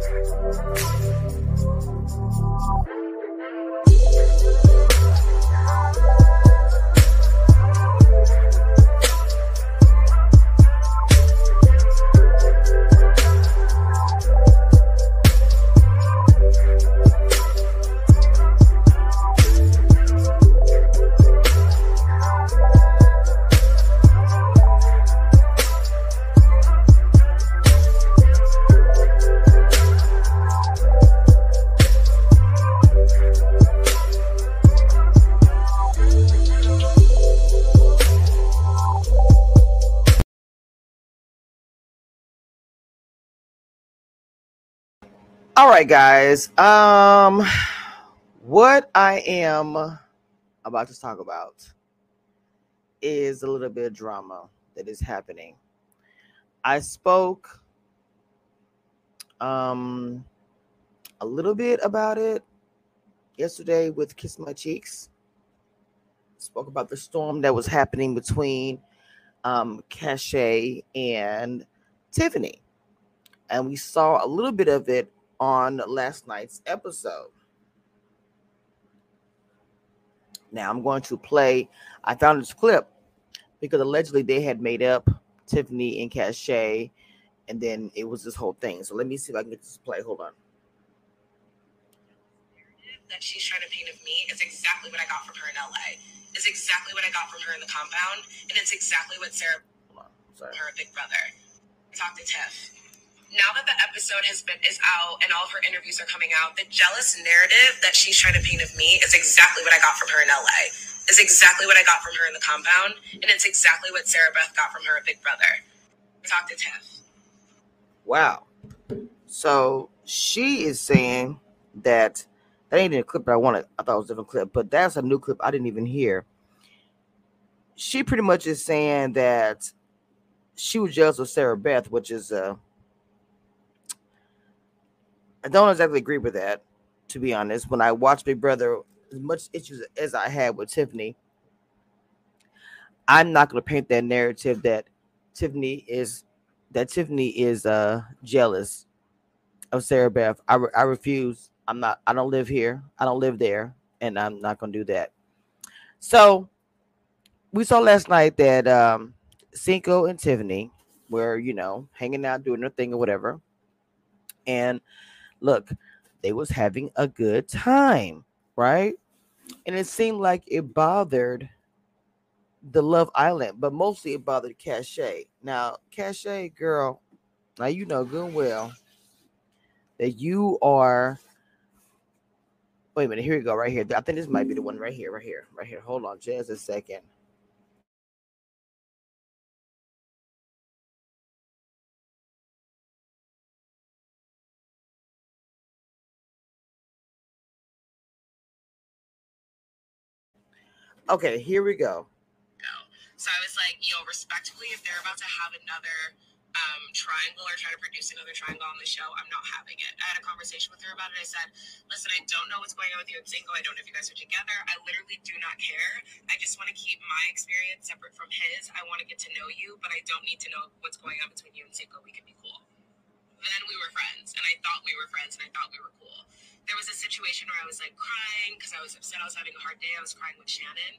Thank you. All right, guys. Um, what I am about to talk about is a little bit of drama that is happening. I spoke um a little bit about it yesterday with Kiss My Cheeks. Spoke about the storm that was happening between um and Tiffany. And we saw a little bit of it on last night's episode. Now I'm going to play. I found this clip because allegedly they had made up Tiffany and Cashay, and then it was this whole thing. So let me see if I can get this play. Hold on. That she's trying to paint of me is exactly what I got from her in LA. Is exactly what I got from her in the compound, and it's exactly what Sarah, Hold on, Sorry. her big brother, talked to Tiff now that the episode has been is out and all of her interviews are coming out, the jealous narrative that she's trying to paint of me is exactly what I got from her in LA. Is exactly what I got from her in the compound, and it's exactly what Sarah Beth got from her big brother. Talk to Tiff. Wow. So she is saying that that ain't in a clip that I wanted. I thought it was a different clip, but that's a new clip I didn't even hear. She pretty much is saying that she was jealous of Sarah Beth, which is uh I don't exactly agree with that, to be honest. When I watched Big Brother, as much issues as I had with Tiffany, I'm not going to paint that narrative that Tiffany is that Tiffany is uh jealous of Sarah Beth. I, re- I refuse. I'm not. I don't live here. I don't live there, and I'm not going to do that. So we saw last night that um Cinco and Tiffany were, you know, hanging out, doing their thing or whatever, and look, they was having a good time, right? And it seemed like it bothered the Love Island, but mostly it bothered Cashay. Now, Cashay, girl, now you know good and well that you are. Wait a minute, here we go, right here. I think this might be the one right here, right here, right here. Hold on just a second. Okay, here we go. So I was like, yo, respectfully, if they're about to have another um, triangle or try to produce another triangle on the show, I'm not having it. I had a conversation with her about it. I said, listen, I don't know what's going on with you and Cinco. I don't know if you guys are together. I literally do not care. I just want to keep my experience separate from his. I want to get to know you, but I don't need to know what's going on between you and Cinco. We can be cool. Then we were friends, and I thought we were friends, and I thought we were cool there was a situation where I was like crying because I was upset. I was having a hard day. I was crying with Shannon,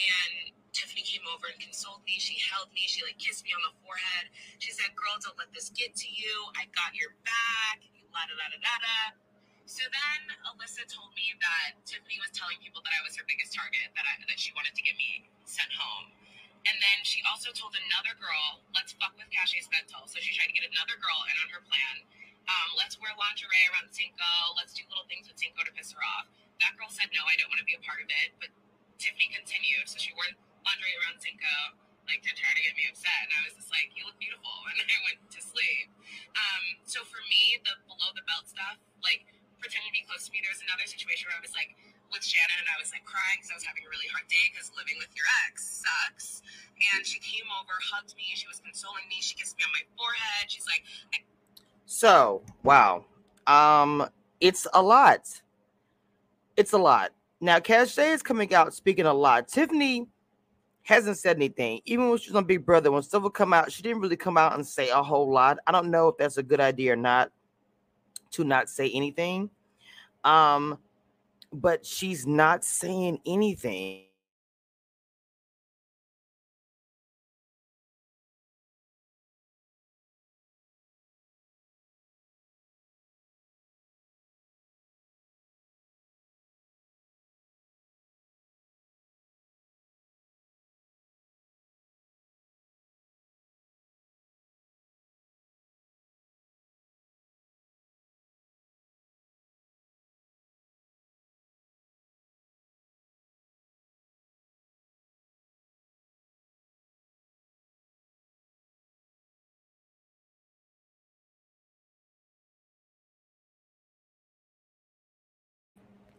and Tiffany came over and consoled me. She held me. She like kissed me on the forehead. She said, "Girl, don't let this get to you. I got your back." La da da da da da. So then Alyssa told me that Tiffany was telling people that I was her biggest target, that I, that she wanted to get me sent home. And then she also told another girl, let's fuck with Cashay's mental. So she tried to get another girl in on her plan. Um, let's wear lingerie around Cinco. Let's do little things with Cinco to piss her off. That girl said, no, I don't want to be a part of it. But Tiffany continued. So she wore lingerie around Cinco, like to try to get me upset. And I was just like, you look beautiful. And I went to sleep. Um, so for me, the below the belt stuff, like, pretending to be close to me. There was another situation where I was like with Shannon and I was like crying because I was having a really hard day because living with your ex sucks. And she came over, hugged me, she was consoling me, she kissed me on my forehead. She's like, So wow. Um it's a lot. It's a lot. Now Cash Cashay is coming out speaking a lot. Tiffany hasn't said anything. Even when she was on Big Brother, when stuff would come out, she didn't really come out and say a whole lot. I don't know if that's a good idea or not to not say anything. Um, but she's not saying anything.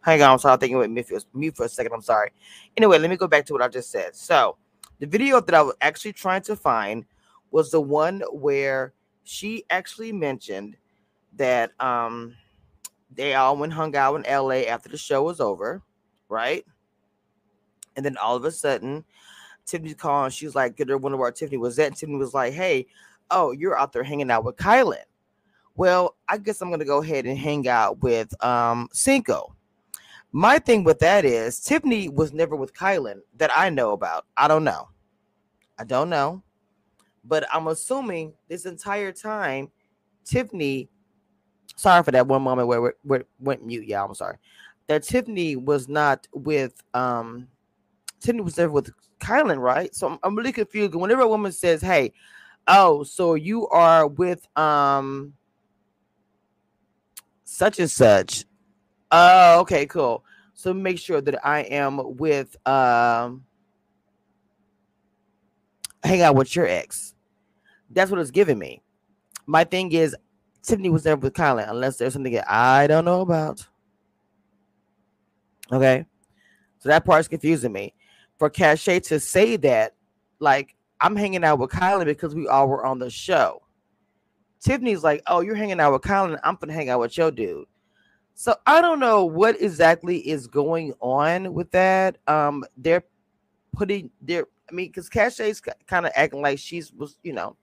Hang on, so I think it went mute for, mute for a second. I'm sorry. Anyway, let me go back to what I just said. So, the video that I was actually trying to find was the one where she actually mentioned that um they all went hung out in LA after the show was over, right? And then all of a sudden, Tiffany Tiffany's calling. She was like, one of our Tiffany was that?" And Tiffany was like, "Hey, oh, you're out there hanging out with Kyland." Well, I guess I'm gonna go ahead and hang out with um Cinco. My thing with that is Tiffany was never with Kyland that I know about. I don't know. I don't know. But I'm assuming this entire time, Tiffany, sorry for that one moment where it went mute. Yeah, I'm sorry. That Tiffany was not with um Tiffany was there with Kyland, right? So I'm, I'm really confused. Whenever a woman says, Hey, oh, so you are with um such and such Oh, okay, cool. So make sure that I am with um hang out with your ex. That's what it's giving me. My thing is Tiffany was there with Kyland, unless there's something that I don't know about. Okay. So that part's confusing me. For Cashay to say that, like, I'm hanging out with Kyland because we all were on the show. Tiffany's like, oh, you're hanging out with Kyland. I'm gonna hang out with your dude. So I don't know what exactly is going on with that. Um, they're putting their, I mean, because Cashay's kind of acting like she's was, you know.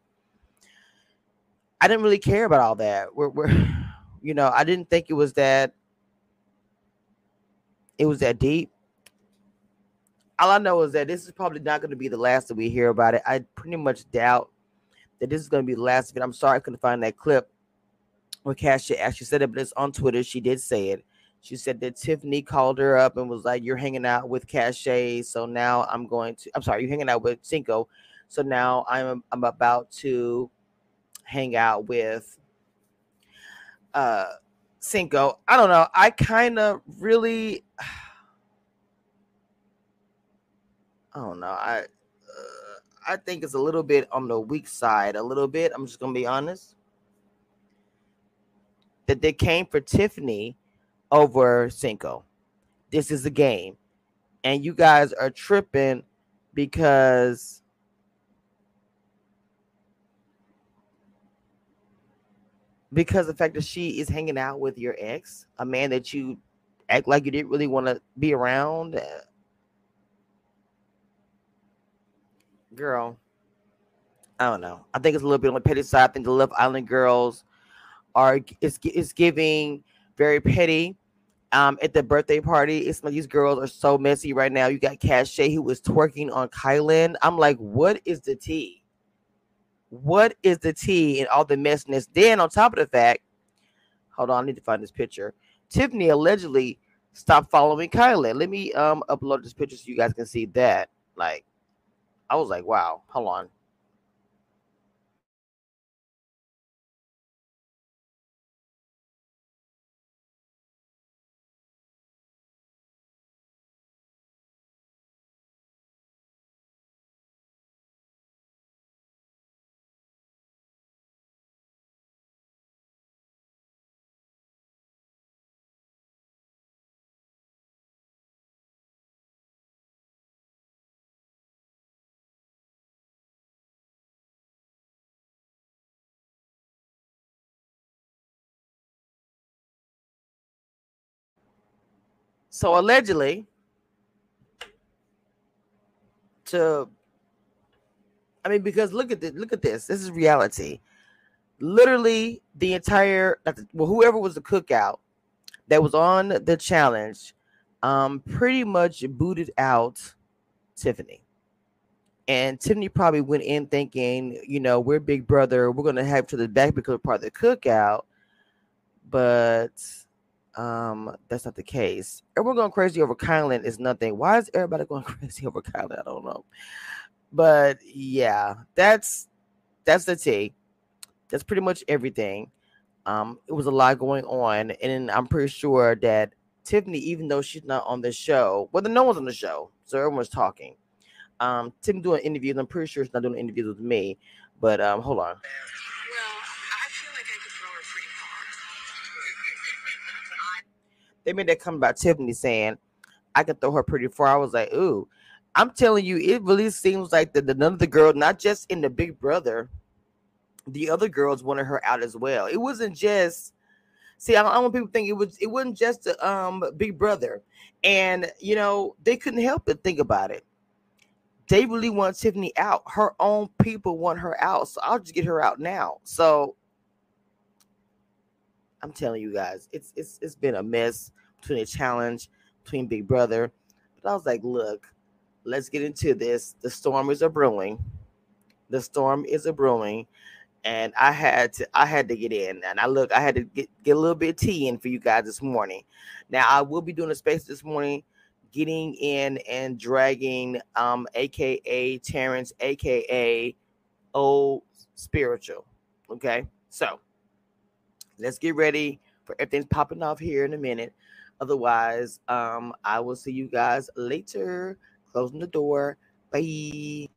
I didn't really care about all that. We're, we're, you know, I didn't think it was that. It was that deep. All I know is that this is probably not going to be the last that we hear about it. I pretty much doubt that this is going to be the last of it. I'm sorry I couldn't find that clip when Cashay actually said it, but it's on Twitter. She did say it. She said that Tiffany called her up and was like, You're hanging out with Cashay. So now I'm going to, I'm sorry, you're hanging out with Cinco. So now I'm I'm about to hang out with uh Cinco. I don't know. I kind of really I don't know. I uh, I think it's a little bit on the weak side, a little bit. I'm just gonna be honest that they came for Tiffany over Cinco. This is a game. And you guys are tripping because because the fact that she is hanging out with your ex, a man that you act like you didn't really want to be around. Girl, I don't know. I think it's a little bit on the petty side. I think the Love Island girls are is is giving very petty. Um, at the birthday party, it's like these girls are so messy right now. You got Cashay who was twerking on Kyland. I'm like, what is the tea? What is the tea and all the messiness? Then on top of the fact, hold on, I need to find this picture. Tiffany allegedly stopped following Kyland. Let me um upload this picture so you guys can see that. Like, I was like, wow, hold on. So allegedly, to I mean, because look at this, look at this. This is reality. Literally, the entire well, whoever was the cookout that was on the challenge, um, pretty much booted out Tiffany. And Tiffany probably went in thinking, you know, we're big brother, we're gonna have to the back because we're part of the cookout. But um, that's not the case. Everyone going crazy over Kyland is nothing. Why is everybody going crazy over Kyland? I don't know. But yeah, that's that's the tea. That's pretty much everything. Um, it was a lot going on, and I'm pretty sure that Tiffany, even though she's not on the show, well, no one's on the show, so everyone's talking. Um, Tiffany doing interviews. I'm pretty sure she's not doing interviews with me, but um, hold on. They made that comment about Tiffany saying, I could throw her pretty far. I was like, ooh. I'm telling you, it really seems like that the, none of the girls, not just in the Big Brother, the other girls wanted her out as well. It wasn't just see, I don't want people to think it was it wasn't just a um Big Brother. And you know, they couldn't help but think about it. They really want Tiffany out. Her own people want her out. So I'll just get her out now. So I'm telling you guys, it's it's it's been a mess between a challenge between Big Brother. But I was like, look, let's get into this. The storm is a brewing. The storm is a brewing. And I had to I had to get in. And I look, I had to get, get a little bit of tea in for you guys this morning. Now I will be doing a space this morning, getting in and dragging um aka Terrence, aka old spiritual. Okay, so let's get ready for everything's popping off here in a minute. Otherwise, um, I will see you guys later. Closing the door. Bye.